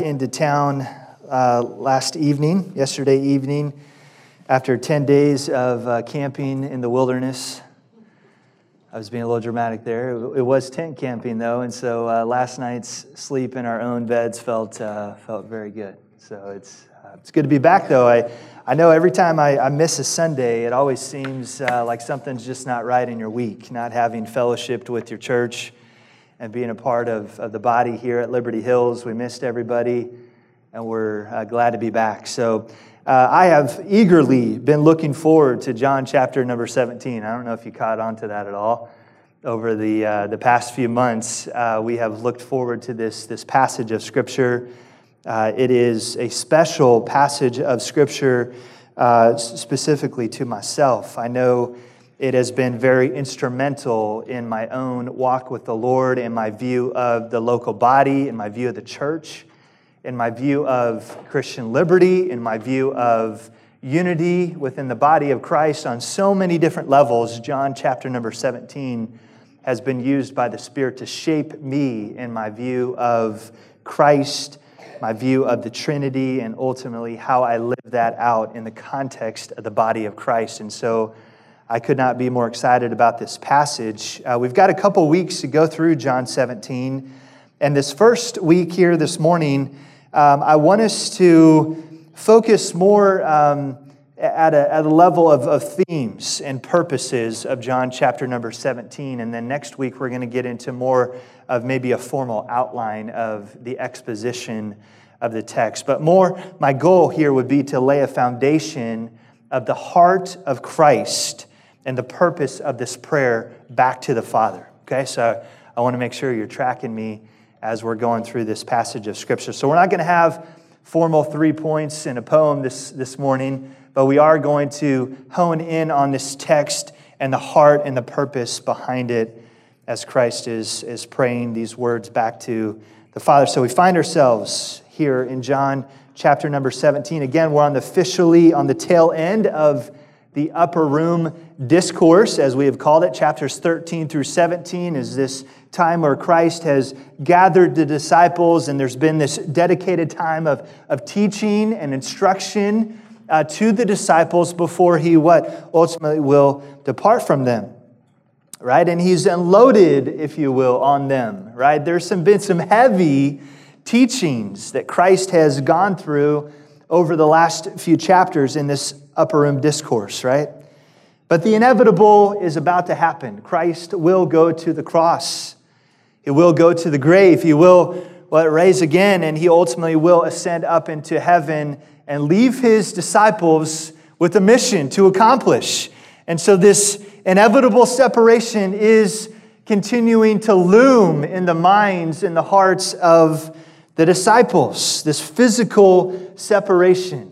into town uh, last evening, yesterday evening, after 10 days of uh, camping in the wilderness. I was being a little dramatic there. It was tent camping though, and so uh, last night's sleep in our own beds felt uh, felt very good. So it's uh, it's good to be back though. I I know every time I, I miss a Sunday, it always seems uh, like something's just not right in your week. Not having fellowshipped with your church and being a part of, of the body here at Liberty Hills, we missed everybody, and we're uh, glad to be back. So. Uh, I have eagerly been looking forward to John chapter number 17. I don't know if you caught on to that at all. Over the, uh, the past few months, uh, we have looked forward to this, this passage of Scripture. Uh, it is a special passage of Scripture uh, specifically to myself. I know it has been very instrumental in my own walk with the Lord, in my view of the local body, in my view of the church in my view of Christian liberty, in my view of unity within the body of Christ on so many different levels. John chapter number 17 has been used by the Spirit to shape me in my view of Christ, my view of the Trinity, and ultimately how I live that out in the context of the body of Christ. And so I could not be more excited about this passage. Uh, we've got a couple weeks to go through John 17. And this first week here this morning, um, I want us to focus more um, at, a, at a level of, of themes and purposes of John chapter number 17. And then next week, we're going to get into more of maybe a formal outline of the exposition of the text. But more, my goal here would be to lay a foundation of the heart of Christ and the purpose of this prayer back to the Father. Okay, so I want to make sure you're tracking me as we're going through this passage of Scripture. So, we're not going to have formal three points in a poem this, this morning, but we are going to hone in on this text and the heart and the purpose behind it as Christ is, is praying these words back to the Father. So, we find ourselves here in John chapter number 17. Again, we're on the officially on the tail end of the upper room discourse, as we have called it. Chapters 13 through 17 is this time where Christ has gathered the disciples, and there's been this dedicated time of, of teaching and instruction uh, to the disciples before he what ultimately will depart from them right and he's unloaded if you will on them right there's some been some heavy teachings that christ has gone through over the last few chapters in this upper room discourse right but the inevitable is about to happen christ will go to the cross he will go to the grave. He will well, rise again, and he ultimately will ascend up into heaven and leave his disciples with a mission to accomplish. And so, this inevitable separation is continuing to loom in the minds and the hearts of the disciples, this physical separation.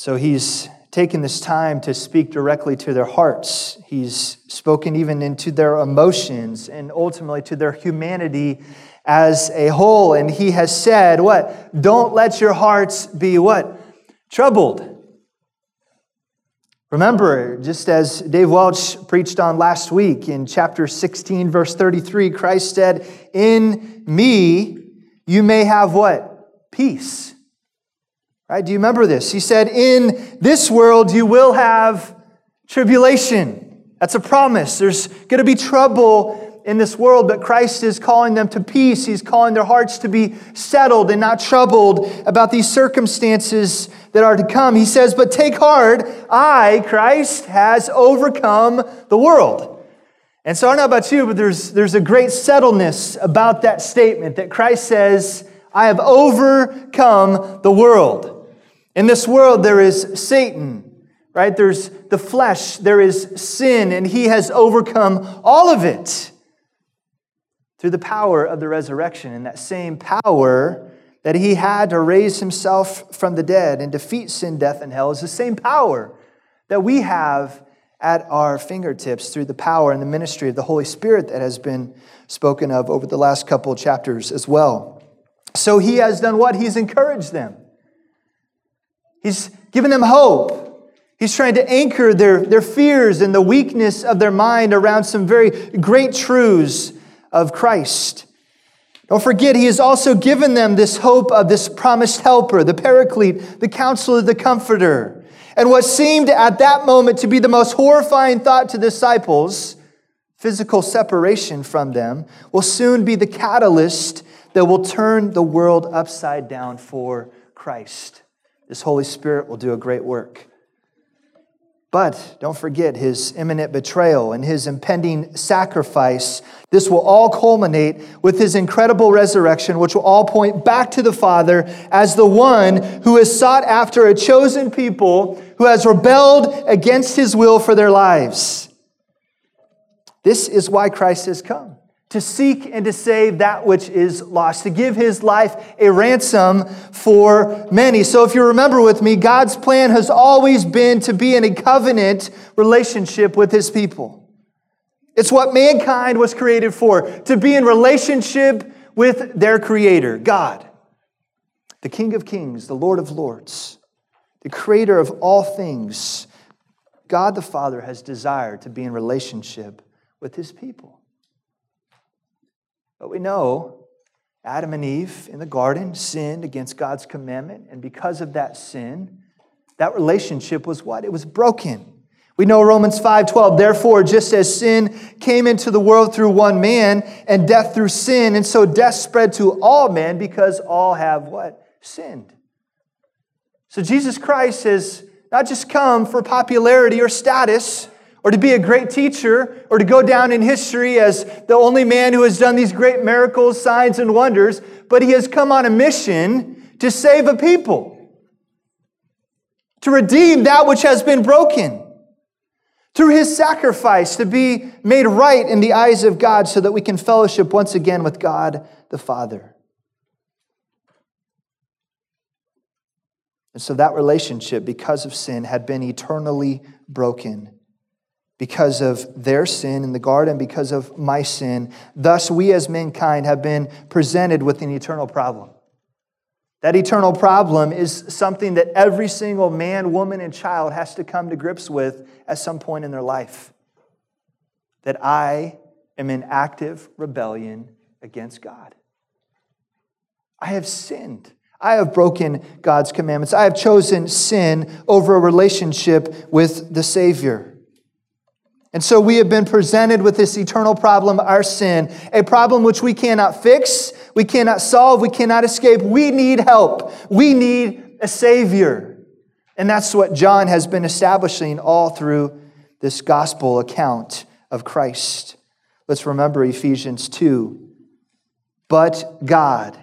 So, he's taken this time to speak directly to their hearts. He's spoken even into their emotions and ultimately to their humanity as a whole. And he has said, What? Don't let your hearts be what? Troubled. Remember, just as Dave Welch preached on last week in chapter 16, verse 33, Christ said, In me you may have what? Peace. Right? Do you remember this? He said, In this world you will have tribulation. That's a promise. There's going to be trouble in this world, but Christ is calling them to peace. He's calling their hearts to be settled and not troubled about these circumstances that are to come. He says, But take heart, I, Christ, has overcome the world. And so I don't know about you, but there's, there's a great settledness about that statement that Christ says, I have overcome the world. In this world, there is Satan, right? There's the flesh, there is sin, and he has overcome all of it through the power of the resurrection. And that same power that he had to raise himself from the dead and defeat sin, death, and hell is the same power that we have at our fingertips through the power and the ministry of the Holy Spirit that has been spoken of over the last couple of chapters as well. So he has done what? He's encouraged them. He's given them hope. He's trying to anchor their, their fears and the weakness of their mind around some very great truths of Christ. Don't forget, he has also given them this hope of this promised helper, the paraclete, the counselor, the comforter. And what seemed at that moment to be the most horrifying thought to the disciples, physical separation from them, will soon be the catalyst that will turn the world upside down for Christ. This Holy Spirit will do a great work. But don't forget his imminent betrayal and his impending sacrifice. This will all culminate with his incredible resurrection, which will all point back to the Father as the one who has sought after a chosen people who has rebelled against his will for their lives. This is why Christ has come to seek and to save that which is lost, to give his life a ransom for many. So, if you remember with me, God's plan has always been to be in a covenant relationship with his people. It's what mankind was created for, to be in relationship with their creator, God, the King of Kings, the Lord of Lords, the creator of all things. God the Father has desired to be in relationship with his people. But we know Adam and Eve in the garden sinned against God's commandment, and because of that sin, that relationship was what? It was broken. We know Romans 5:12, therefore just as sin came into the world through one man and death through sin, and so death spread to all men because all have what? sinned. So Jesus Christ has not just come for popularity or status, or to be a great teacher, or to go down in history as the only man who has done these great miracles, signs, and wonders, but he has come on a mission to save a people, to redeem that which has been broken. Through his sacrifice, to be made right in the eyes of God so that we can fellowship once again with God the Father. And so that relationship, because of sin, had been eternally broken because of their sin in the garden, because of my sin. Thus, we as mankind have been presented with an eternal problem. That eternal problem is something that every single man, woman, and child has to come to grips with at some point in their life. That I am in active rebellion against God. I have sinned. I have broken God's commandments. I have chosen sin over a relationship with the Savior. And so we have been presented with this eternal problem, our sin, a problem which we cannot fix, we cannot solve, we cannot escape. We need help. We need a Savior. And that's what John has been establishing all through this gospel account of Christ. Let's remember Ephesians 2. But God,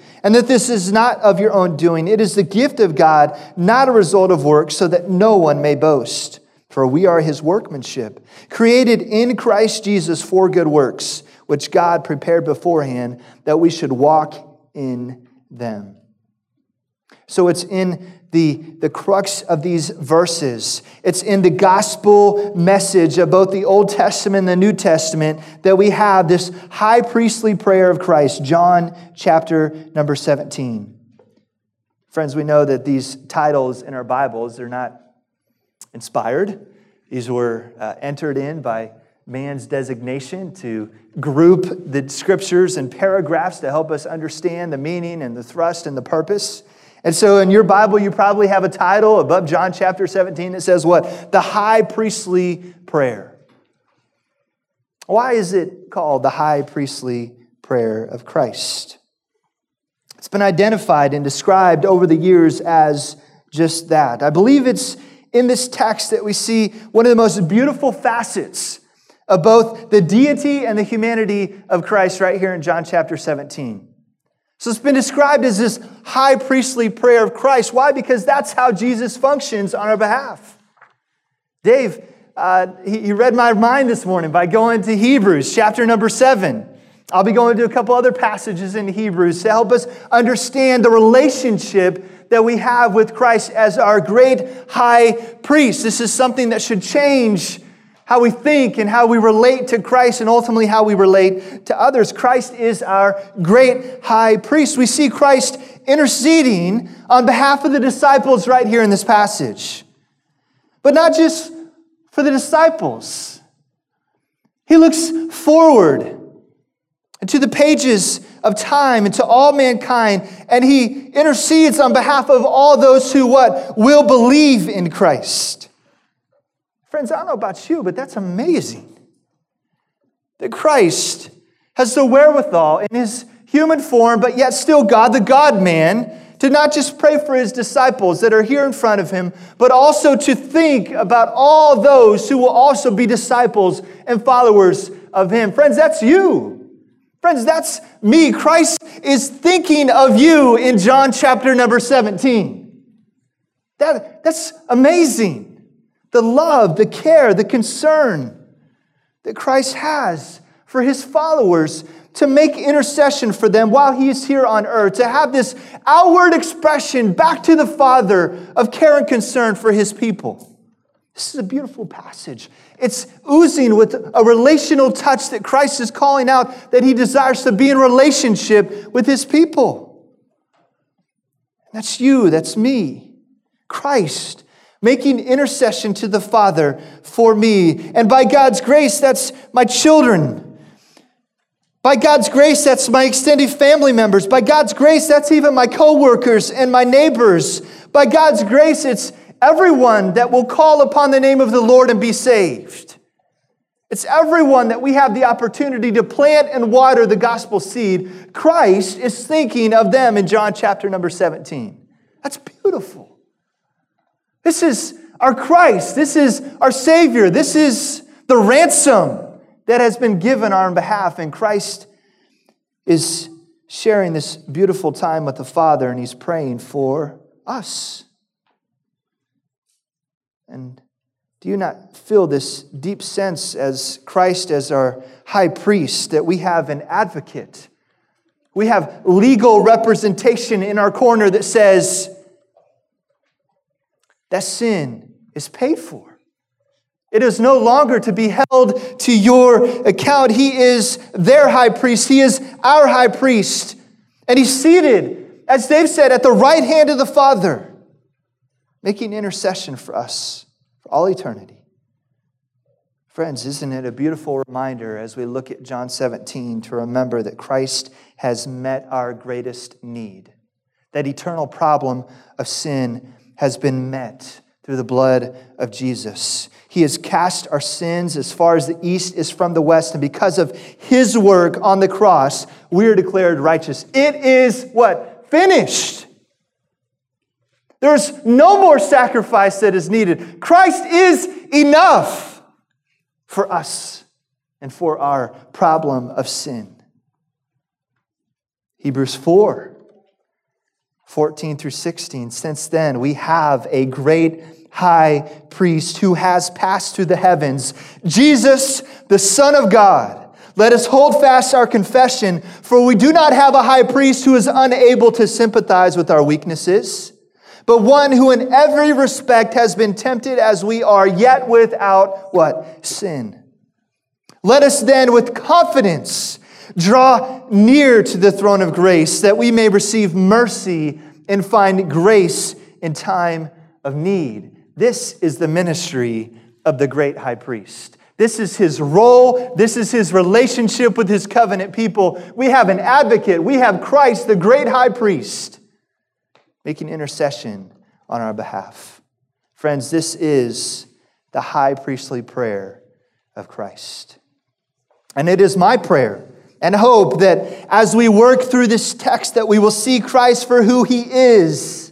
and that this is not of your own doing. It is the gift of God, not a result of works, so that no one may boast. For we are his workmanship, created in Christ Jesus for good works, which God prepared beforehand that we should walk in them. So it's in the, the crux of these verses. It's in the gospel message of both the Old Testament and the New Testament that we have this high priestly prayer of Christ, John chapter number 17. Friends, we know that these titles in our Bibles, they're not inspired. These were uh, entered in by man's designation to group the scriptures and paragraphs to help us understand the meaning and the thrust and the purpose. And so in your Bible, you probably have a title above John chapter 17 that says what? The high priestly prayer. Why is it called the high priestly prayer of Christ? It's been identified and described over the years as just that. I believe it's in this text that we see one of the most beautiful facets of both the deity and the humanity of Christ right here in John chapter 17. So it's been described as this high priestly prayer of Christ. Why? Because that's how Jesus functions on our behalf. Dave, uh, he, he read my mind this morning by going to Hebrews chapter number seven. I'll be going to a couple other passages in Hebrews to help us understand the relationship that we have with Christ as our great high priest. This is something that should change how we think and how we relate to Christ and ultimately how we relate to others. Christ is our great high priest. We see Christ interceding on behalf of the disciples right here in this passage. But not just for the disciples. He looks forward to the pages of time and to all mankind, and he intercedes on behalf of all those who what will believe in Christ. Friends, I don't know about you, but that's amazing. That Christ has the wherewithal in his human form, but yet still God, the God man, to not just pray for his disciples that are here in front of him, but also to think about all those who will also be disciples and followers of him. Friends, that's you. Friends, that's me. Christ is thinking of you in John chapter number 17. That, that's amazing. The love, the care, the concern that Christ has for his followers to make intercession for them while he is here on earth, to have this outward expression back to the Father of care and concern for his people. This is a beautiful passage. It's oozing with a relational touch that Christ is calling out that he desires to be in relationship with his people. That's you, that's me. Christ making intercession to the Father for me. And by God's grace, that's my children by God's grace, that's my extended family members. By God's grace, that's even my coworkers and my neighbors. By God's grace, it's everyone that will call upon the name of the Lord and be saved. It's everyone that we have the opportunity to plant and water the gospel seed. Christ is thinking of them in John chapter number 17. That's beautiful. This is our Christ. This is our Savior. This is the ransom that has been given on our behalf. And Christ is sharing this beautiful time with the Father, and He's praying for us. And do you not feel this deep sense as Christ, as our high priest, that we have an advocate? We have legal representation in our corner that says that sin is paid for. It is no longer to be held to your account. He is their high priest. He is our high priest. And he's seated, as Dave said, at the right hand of the Father, making intercession for us for all eternity. Friends, isn't it a beautiful reminder as we look at John 17 to remember that Christ has met our greatest need? That eternal problem of sin has been met through the blood of Jesus. He has cast our sins as far as the east is from the west, and because of his work on the cross, we are declared righteous. It is what? Finished. There's no more sacrifice that is needed. Christ is enough for us and for our problem of sin. Hebrews 4 14 through 16. Since then, we have a great high priest who has passed through the heavens, Jesus, the Son of God. Let us hold fast our confession, for we do not have a high priest who is unable to sympathize with our weaknesses, but one who in every respect has been tempted as we are, yet without what? Sin. Let us then with confidence draw near to the throne of grace that we may receive mercy and find grace in time of need. This is the ministry of the great high priest. This is his role. This is his relationship with his covenant people. We have an advocate. We have Christ, the great high priest, making intercession on our behalf. Friends, this is the high priestly prayer of Christ. And it is my prayer and hope that as we work through this text that we will see Christ for who he is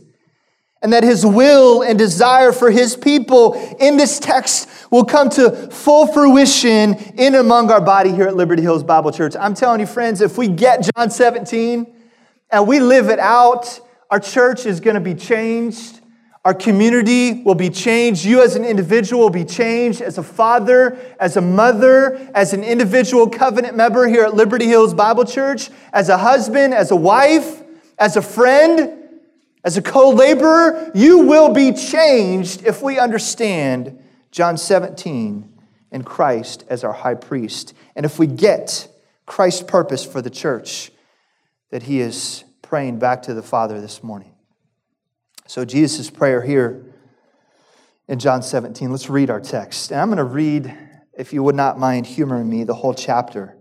and that his will and desire for his people in this text will come to full fruition in among our body here at Liberty Hills Bible Church. I'm telling you, friends, if we get John 17 and we live it out, our church is going to be changed. Our community will be changed. You, as an individual, will be changed as a father, as a mother, as an individual covenant member here at Liberty Hills Bible Church, as a husband, as a wife, as a friend, as a co laborer. You will be changed if we understand John 17 and Christ as our high priest. And if we get Christ's purpose for the church that he is praying back to the Father this morning. So, Jesus' prayer here in John 17, let's read our text. And I'm going to read, if you would not mind humoring me, the whole chapter.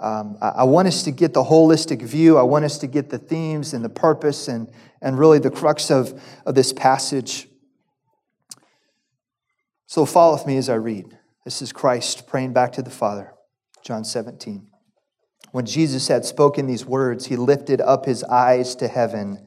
Um, I want us to get the holistic view. I want us to get the themes and the purpose and, and really the crux of, of this passage. So follow with me as I read. This is Christ praying back to the Father, John 17. When Jesus had spoken these words, he lifted up his eyes to heaven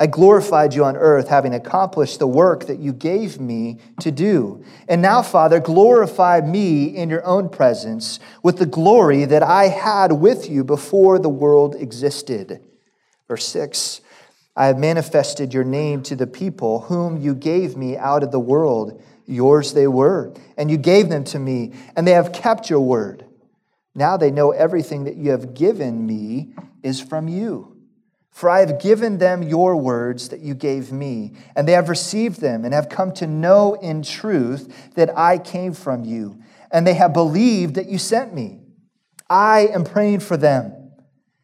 I glorified you on earth, having accomplished the work that you gave me to do. And now, Father, glorify me in your own presence with the glory that I had with you before the world existed. Verse 6 I have manifested your name to the people whom you gave me out of the world. Yours they were, and you gave them to me, and they have kept your word. Now they know everything that you have given me is from you. For I have given them your words that you gave me, and they have received them and have come to know in truth that I came from you, and they have believed that you sent me. I am praying for them.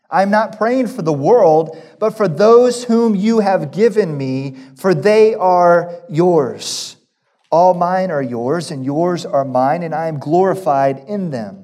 I'm not praying for the world, but for those whom you have given me, for they are yours. All mine are yours, and yours are mine, and I am glorified in them.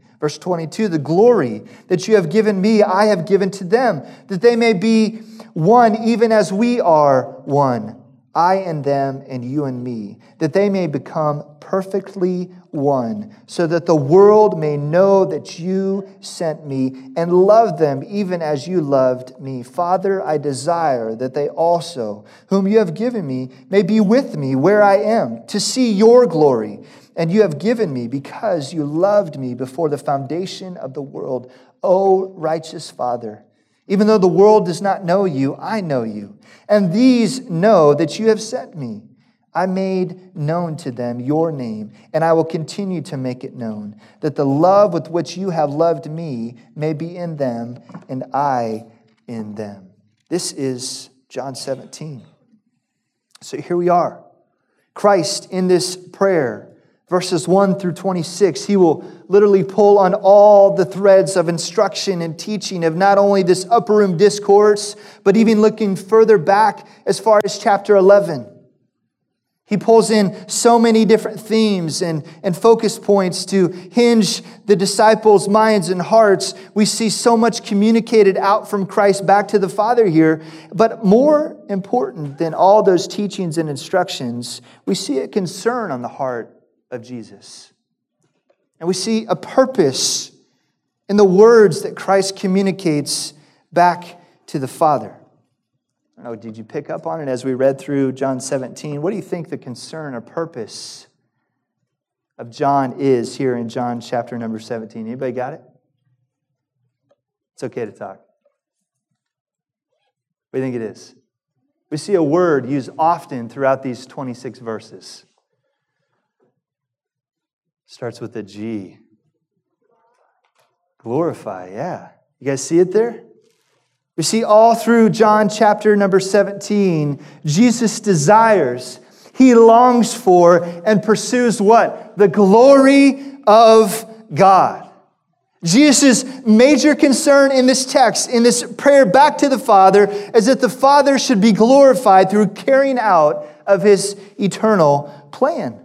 Verse 22 The glory that you have given me, I have given to them, that they may be one even as we are one. I and them, and you and me, that they may become perfectly one, so that the world may know that you sent me and love them even as you loved me. Father, I desire that they also, whom you have given me, may be with me where I am, to see your glory and you have given me because you loved me before the foundation of the world. O righteous Father, even though the world does not know you, I know you. And these know that you have sent me. I made known to them your name, and I will continue to make it known, that the love with which you have loved me may be in them, and I in them. This is John 17. So here we are. Christ in this prayer verses 1 through 26, he will literally pull on all the threads of instruction and teaching of not only this upper room discourse, but even looking further back as far as chapter 11. He pulls in so many different themes and, and focus points to hinge the disciples' minds and hearts. We see so much communicated out from Christ back to the Father here. But more important than all those teachings and instructions, we see a concern on the heart of Jesus. And we see a purpose in the words that Christ communicates back to the Father. I know, did you pick up on it as we read through John 17? What do you think the concern or purpose of John is here in John chapter number 17? Anybody got it? It's okay to talk. What do you think it is? We see a word used often throughout these 26 verses. Starts with a G. Glorify, yeah. You guys see it there? We see all through John chapter number 17, Jesus desires, he longs for, and pursues what? The glory of God. Jesus' major concern in this text, in this prayer back to the Father, is that the Father should be glorified through carrying out of his eternal plan.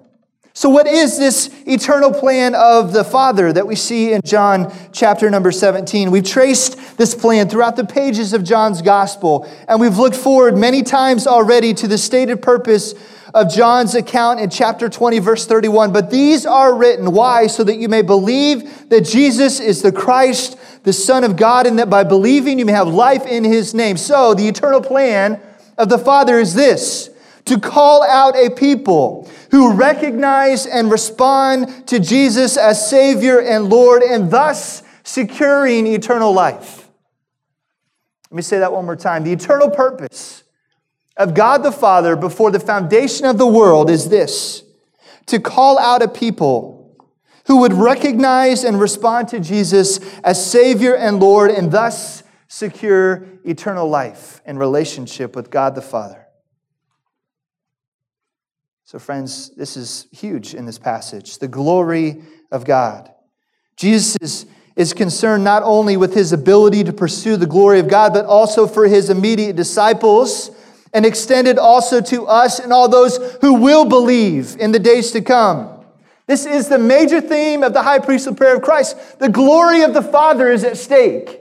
So, what is this eternal plan of the Father that we see in John chapter number 17? We've traced this plan throughout the pages of John's gospel, and we've looked forward many times already to the stated purpose of John's account in chapter 20, verse 31. But these are written, why? So that you may believe that Jesus is the Christ, the Son of God, and that by believing you may have life in his name. So, the eternal plan of the Father is this to call out a people who recognize and respond to Jesus as Savior and Lord, and thus securing eternal life. Let me say that one more time. The eternal purpose of God the Father before the foundation of the world is this to call out a people who would recognize and respond to Jesus as Savior and Lord, and thus secure eternal life and relationship with God the Father. So, friends, this is huge in this passage the glory of God. Jesus is, is concerned not only with his ability to pursue the glory of God, but also for his immediate disciples and extended also to us and all those who will believe in the days to come. This is the major theme of the high priestly prayer of Christ. The glory of the Father is at stake.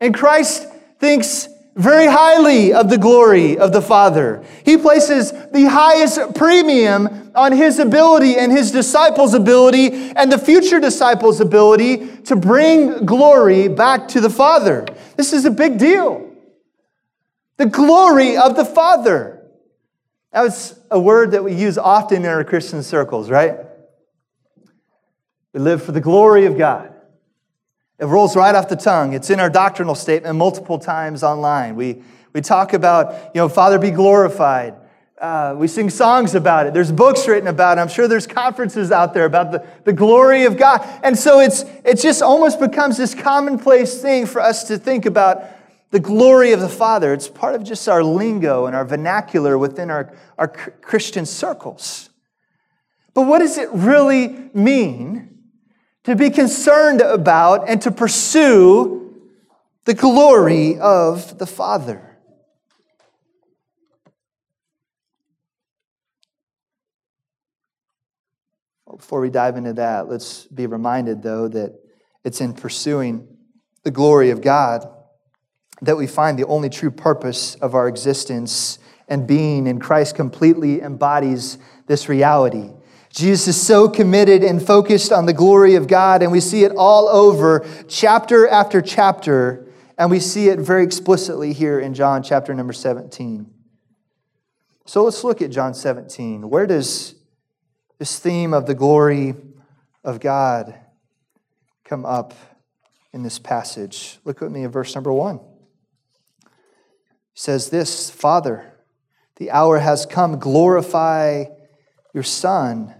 And Christ thinks very highly of the glory of the Father. He places the highest premium on his ability and his disciples' ability and the future disciples' ability to bring glory back to the Father. This is a big deal. The glory of the Father. That was a word that we use often in our Christian circles, right? We live for the glory of God. It rolls right off the tongue. It's in our doctrinal statement multiple times online. We, we talk about, you know, Father be glorified. Uh, we sing songs about it. There's books written about it. I'm sure there's conferences out there about the, the glory of God. And so it's, it just almost becomes this commonplace thing for us to think about the glory of the Father. It's part of just our lingo and our vernacular within our, our Christian circles. But what does it really mean to be concerned about and to pursue the glory of the Father. Before we dive into that, let's be reminded, though, that it's in pursuing the glory of God that we find the only true purpose of our existence and being, and Christ completely embodies this reality. Jesus is so committed and focused on the glory of God, and we see it all over, chapter after chapter, and we see it very explicitly here in John chapter number 17. So let's look at John 17. Where does this theme of the glory of God come up in this passage? Look with me at verse number one. He says this Father, the hour has come, glorify your Son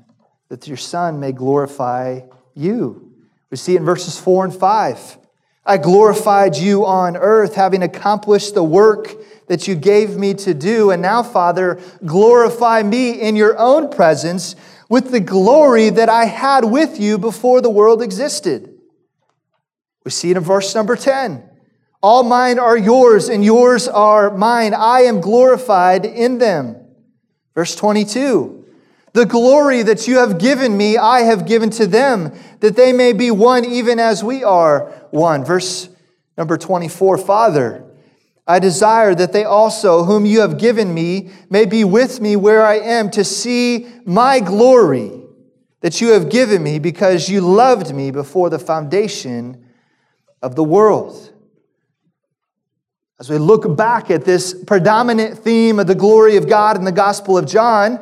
that your Son may glorify you. We see in verses 4 and 5. I glorified you on earth, having accomplished the work that you gave me to do. And now, Father, glorify me in your own presence with the glory that I had with you before the world existed. We see it in verse number 10. All mine are yours, and yours are mine. I am glorified in them. Verse 22 The glory that you have given me, I have given to them, that they may be one even as we are one. Verse number 24 Father, I desire that they also, whom you have given me, may be with me where I am to see my glory that you have given me because you loved me before the foundation of the world. As we look back at this predominant theme of the glory of God in the Gospel of John,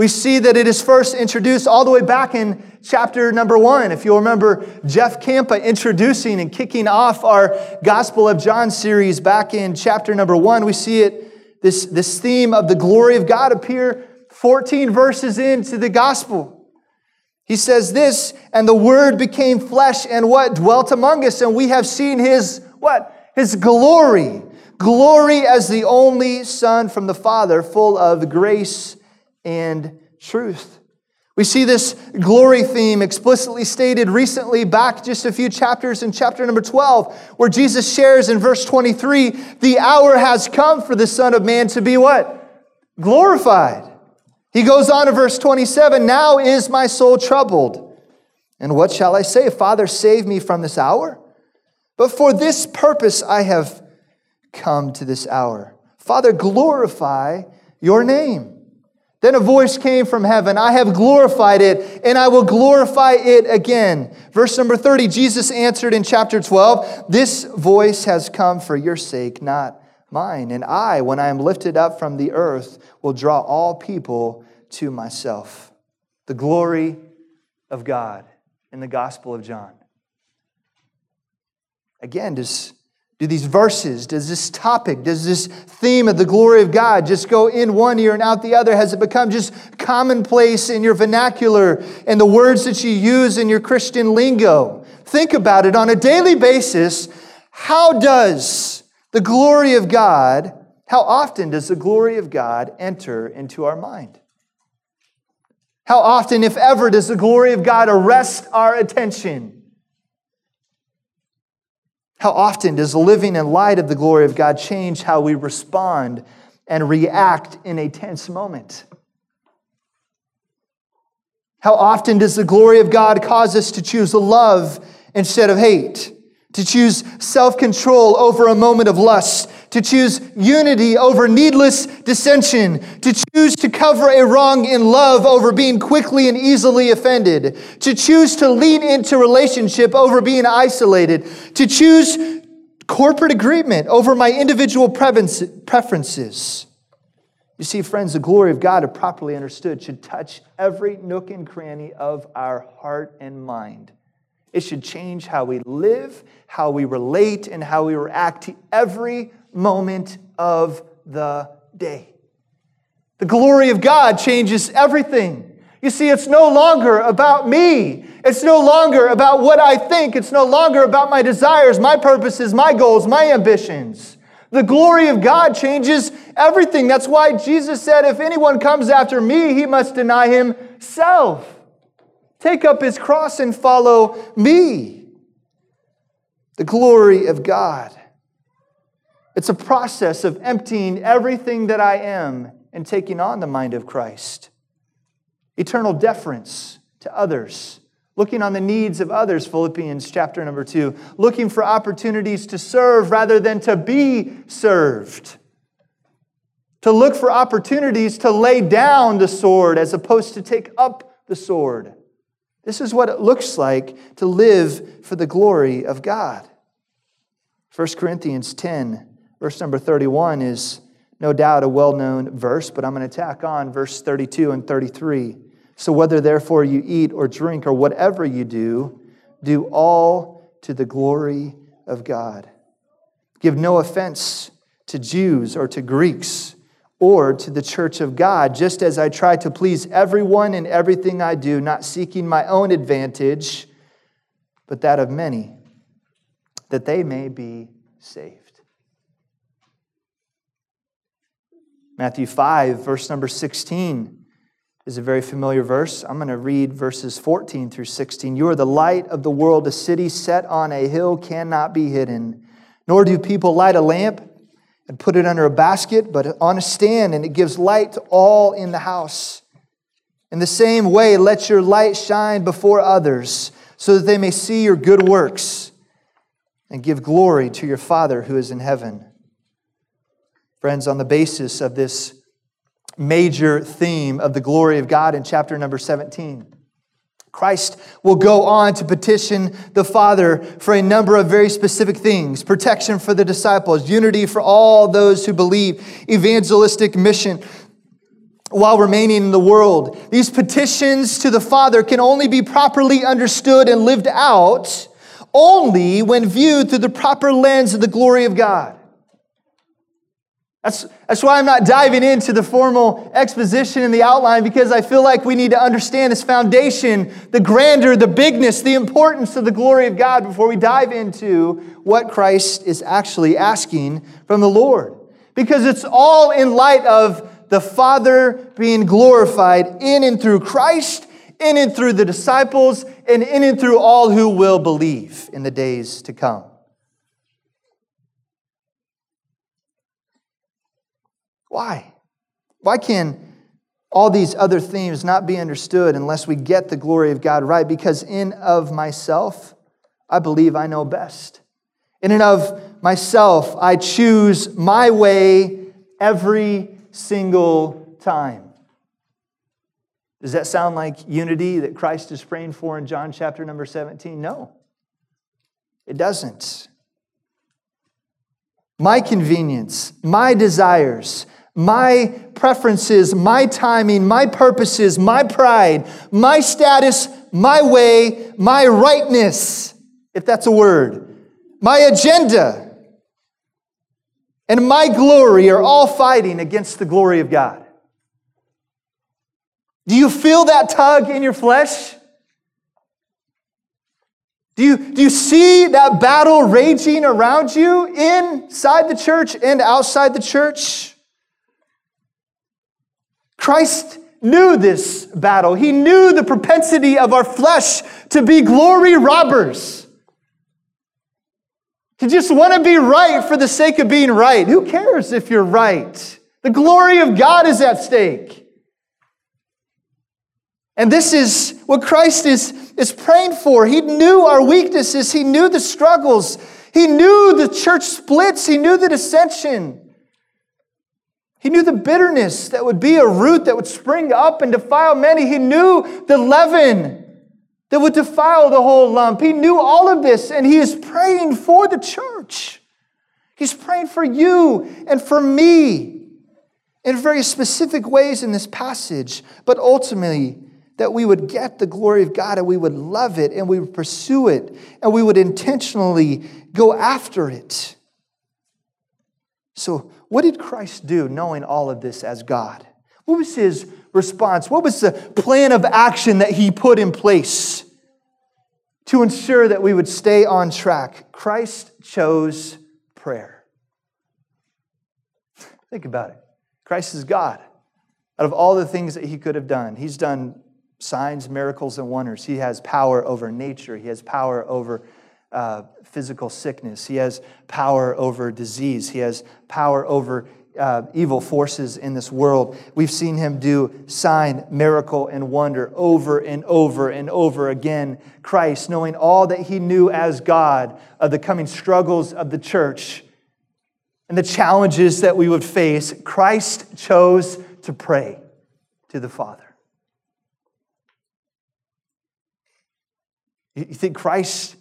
we see that it is first introduced all the way back in chapter number one. If you'll remember Jeff Campa introducing and kicking off our Gospel of John series back in chapter number one, we see it, this, this theme of the glory of God appear 14 verses into the Gospel. He says this, and the Word became flesh and what? Dwelt among us, and we have seen His what? His glory Glory as the only Son from the Father, full of grace and truth. We see this glory theme explicitly stated recently back just a few chapters in chapter number 12, where Jesus shares in verse 23 the hour has come for the Son of Man to be what? Glorified. He goes on to verse 27 Now is my soul troubled. And what shall I say? Father, save me from this hour. But for this purpose I have come to this hour. Father, glorify your name. Then a voice came from heaven I have glorified it, and I will glorify it again. Verse number 30 Jesus answered in chapter 12 This voice has come for your sake, not mine. And I, when I am lifted up from the earth, will draw all people to myself. The glory of God in the Gospel of John. Again, does do these verses, does this topic, does this theme of the glory of God just go in one ear and out the other? Has it become just commonplace in your vernacular and the words that you use in your Christian lingo? Think about it on a daily basis. How does the glory of God, how often does the glory of God enter into our mind? How often, if ever, does the glory of God arrest our attention? How often does the living in light of the glory of God change how we respond and react in a tense moment? How often does the glory of God cause us to choose love instead of hate? To choose self control over a moment of lust, to choose unity over needless dissension, to choose to cover a wrong in love over being quickly and easily offended, to choose to lean into relationship over being isolated, to choose corporate agreement over my individual preferences. You see, friends, the glory of God, if properly understood, should touch every nook and cranny of our heart and mind. It should change how we live, how we relate, and how we react to every moment of the day. The glory of God changes everything. You see, it's no longer about me. It's no longer about what I think. It's no longer about my desires, my purposes, my goals, my ambitions. The glory of God changes everything. That's why Jesus said, if anyone comes after me, he must deny himself. Take up his cross and follow me. The glory of God. It's a process of emptying everything that I am and taking on the mind of Christ. Eternal deference to others, looking on the needs of others, Philippians chapter number two, looking for opportunities to serve rather than to be served. To look for opportunities to lay down the sword as opposed to take up the sword. This is what it looks like to live for the glory of God. 1 Corinthians 10 Verse number 31 is no doubt a well known verse, but I'm going to tack on verse 32 and 33. So, whether therefore you eat or drink or whatever you do, do all to the glory of God. Give no offense to Jews or to Greeks or to the church of God, just as I try to please everyone in everything I do, not seeking my own advantage, but that of many, that they may be saved. Matthew 5, verse number 16 is a very familiar verse. I'm going to read verses 14 through 16. You are the light of the world. A city set on a hill cannot be hidden. Nor do people light a lamp and put it under a basket, but on a stand, and it gives light to all in the house. In the same way, let your light shine before others, so that they may see your good works and give glory to your Father who is in heaven. Friends, on the basis of this major theme of the glory of God in chapter number 17, Christ will go on to petition the Father for a number of very specific things protection for the disciples, unity for all those who believe, evangelistic mission while remaining in the world. These petitions to the Father can only be properly understood and lived out only when viewed through the proper lens of the glory of God. That's, that's why I'm not diving into the formal exposition and the outline because I feel like we need to understand this foundation, the grandeur, the bigness, the importance of the glory of God before we dive into what Christ is actually asking from the Lord. Because it's all in light of the Father being glorified in and through Christ, in and through the disciples, and in and through all who will believe in the days to come. Why? Why can all these other themes not be understood unless we get the glory of God right? Because in of myself, I believe I know best. In and of myself, I choose my way every single time. Does that sound like unity that Christ is praying for in John chapter number 17? No, it doesn't. My convenience, my desires, my preferences, my timing, my purposes, my pride, my status, my way, my rightness, if that's a word, my agenda, and my glory are all fighting against the glory of God. Do you feel that tug in your flesh? Do you, do you see that battle raging around you inside the church and outside the church? Christ knew this battle. He knew the propensity of our flesh to be glory robbers. To just want to be right for the sake of being right. Who cares if you're right? The glory of God is at stake. And this is what Christ is, is praying for. He knew our weaknesses, He knew the struggles, He knew the church splits, He knew the dissension. He knew the bitterness that would be a root that would spring up and defile many. He knew the leaven that would defile the whole lump. He knew all of this, and he is praying for the church. He's praying for you and for me in very specific ways in this passage, but ultimately, that we would get the glory of God and we would love it and we would pursue it and we would intentionally go after it. So, what did Christ do knowing all of this as God? What was his response? What was the plan of action that he put in place to ensure that we would stay on track? Christ chose prayer. Think about it. Christ is God. Out of all the things that he could have done, he's done signs, miracles, and wonders. He has power over nature, he has power over uh, physical sickness. He has power over disease. He has power over uh, evil forces in this world. We've seen him do sign, miracle, and wonder over and over and over again. Christ, knowing all that he knew as God of the coming struggles of the church and the challenges that we would face, Christ chose to pray to the Father. You think Christ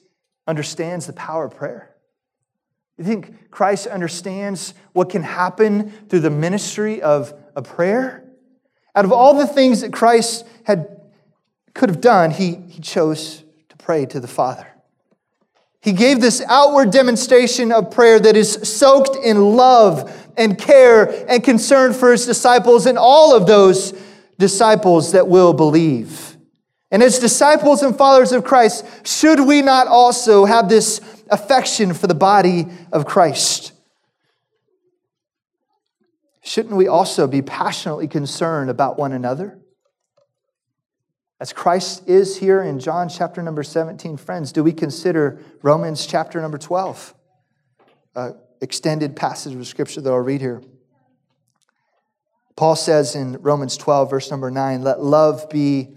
understands the power of prayer? You think Christ understands what can happen through the ministry of a prayer? Out of all the things that Christ had could have done, he, he chose to pray to the Father. He gave this outward demonstration of prayer that is soaked in love and care and concern for his disciples and all of those disciples that will believe. And as disciples and followers of Christ, should we not also have this affection for the body of Christ? Shouldn't we also be passionately concerned about one another? As Christ is here in John chapter number 17, friends, do we consider Romans chapter number 12? Uh, extended passage of scripture that I'll read here. Paul says in Romans 12, verse number 9, let love be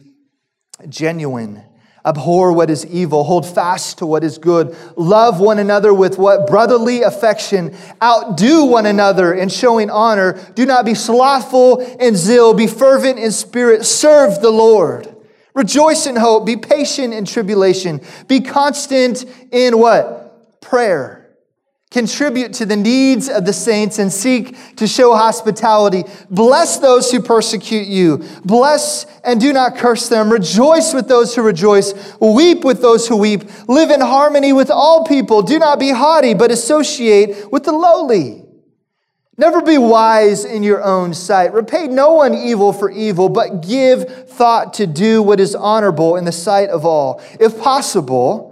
genuine. Abhor what is evil, hold fast to what is good. Love one another with what brotherly affection. Outdo one another in showing honor. Do not be slothful in zeal, be fervent in spirit, serve the Lord. Rejoice in hope, be patient in tribulation, be constant in what? Prayer. Contribute to the needs of the saints and seek to show hospitality. Bless those who persecute you. Bless and do not curse them. Rejoice with those who rejoice. Weep with those who weep. Live in harmony with all people. Do not be haughty, but associate with the lowly. Never be wise in your own sight. Repay no one evil for evil, but give thought to do what is honorable in the sight of all. If possible,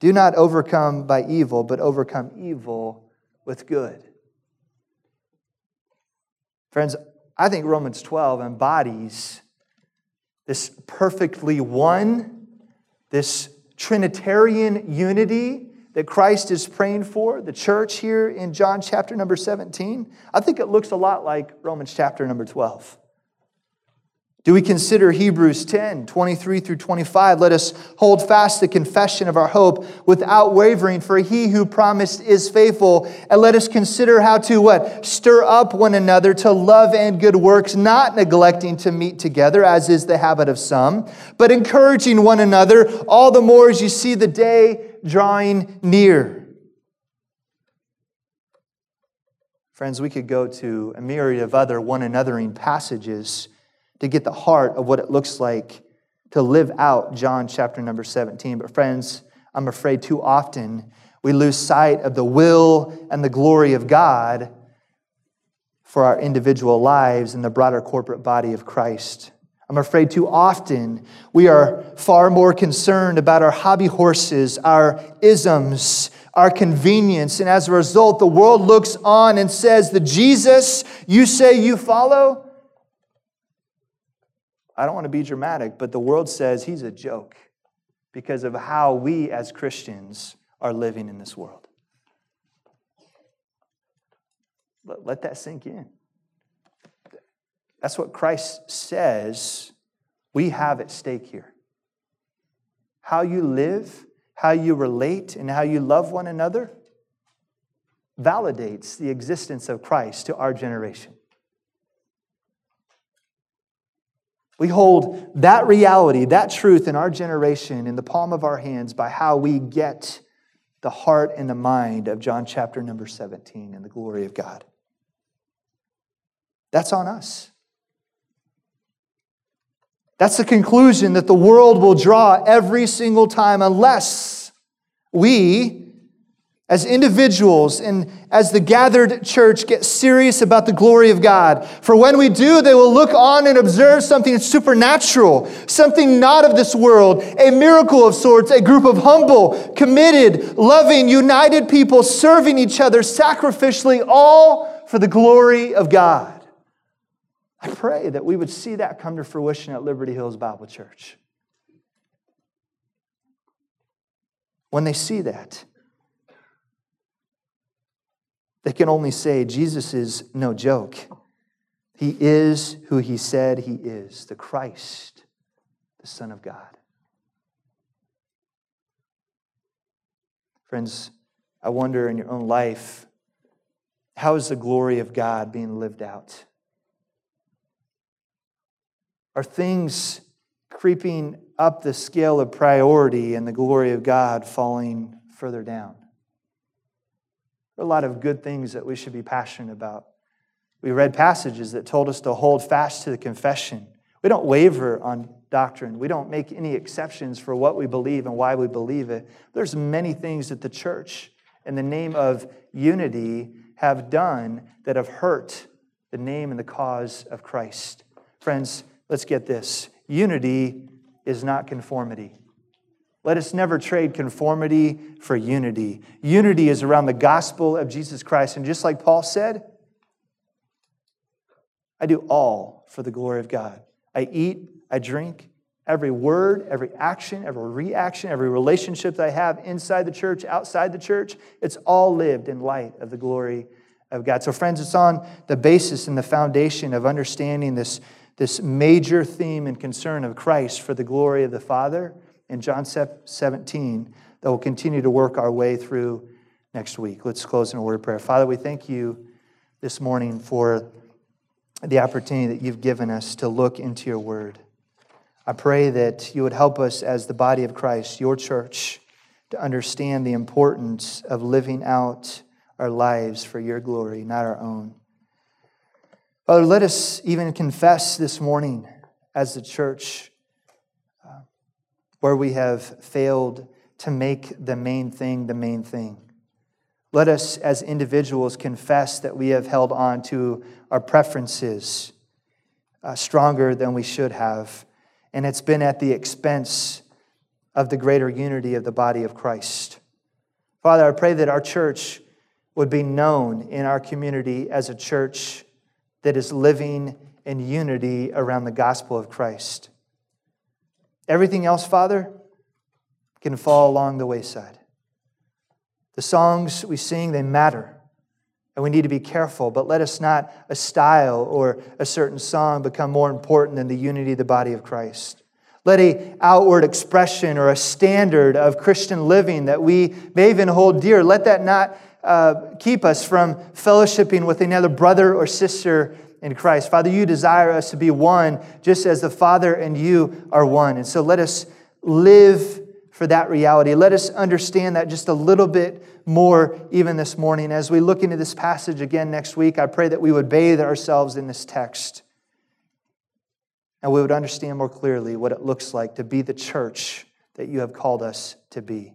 Do not overcome by evil, but overcome evil with good. Friends, I think Romans 12 embodies this perfectly one, this Trinitarian unity that Christ is praying for, the church here in John chapter number 17. I think it looks a lot like Romans chapter number 12. Do we consider Hebrews 10, 23 through 25? Let us hold fast the confession of our hope without wavering, for he who promised is faithful. And let us consider how to what? Stir up one another to love and good works, not neglecting to meet together, as is the habit of some, but encouraging one another, all the more as you see the day drawing near. Friends, we could go to a myriad of other one anothering passages to get the heart of what it looks like to live out John chapter number 17. But, friends, I'm afraid too often we lose sight of the will and the glory of God for our individual lives and the broader corporate body of Christ. I'm afraid too often we are far more concerned about our hobby horses, our isms, our convenience. And as a result, the world looks on and says, The Jesus you say you follow, I don't want to be dramatic, but the world says he's a joke because of how we as Christians are living in this world. Let that sink in. That's what Christ says we have at stake here. How you live, how you relate, and how you love one another validates the existence of Christ to our generation. We hold that reality, that truth in our generation in the palm of our hands by how we get the heart and the mind of John chapter number 17 and the glory of God. That's on us. That's the conclusion that the world will draw every single time unless we as individuals and as the gathered church get serious about the glory of God. For when we do, they will look on and observe something supernatural, something not of this world, a miracle of sorts, a group of humble, committed, loving, united people serving each other sacrificially, all for the glory of God. I pray that we would see that come to fruition at Liberty Hills Bible Church. When they see that, they can only say Jesus is no joke. He is who he said he is the Christ, the Son of God. Friends, I wonder in your own life, how is the glory of God being lived out? Are things creeping up the scale of priority and the glory of God falling further down? There are a lot of good things that we should be passionate about. We read passages that told us to hold fast to the confession. We don't waver on doctrine. We don't make any exceptions for what we believe and why we believe it. There's many things that the church, in the name of unity, have done that have hurt the name and the cause of Christ. Friends, let's get this unity is not conformity. Let us never trade conformity for unity. Unity is around the gospel of Jesus Christ. And just like Paul said, I do all for the glory of God. I eat, I drink, every word, every action, every reaction, every relationship that I have inside the church, outside the church, it's all lived in light of the glory of God. So, friends, it's on the basis and the foundation of understanding this, this major theme and concern of Christ for the glory of the Father in John 17 that we'll continue to work our way through next week. Let's close in a word of prayer. Father, we thank you this morning for the opportunity that you've given us to look into your word. I pray that you would help us as the body of Christ, your church, to understand the importance of living out our lives for your glory, not our own. Father, let us even confess this morning as the church where we have failed to make the main thing the main thing. Let us, as individuals, confess that we have held on to our preferences uh, stronger than we should have and it's been at the expense of the greater unity of the body of Christ. Father, I pray that our church would be known in our community as a church that is living in unity around the gospel of Christ. Everything else, Father, can fall along the wayside. The songs we sing, they matter. And we need to be careful, but let us not a style or a certain song become more important than the unity of the body of Christ. Let a outward expression or a standard of Christian living that we may even hold dear, let that not uh, keep us from fellowshipping with another brother or sister in Christ. Father, you desire us to be one just as the Father and you are one. And so let us live for that reality. Let us understand that just a little bit more even this morning. As we look into this passage again next week, I pray that we would bathe ourselves in this text and we would understand more clearly what it looks like to be the church that you have called us to be.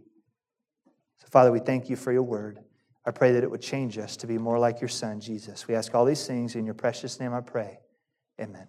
So, Father, we thank you for your word. I pray that it would change us to be more like your Son, Jesus. We ask all these things in your precious name, I pray. Amen.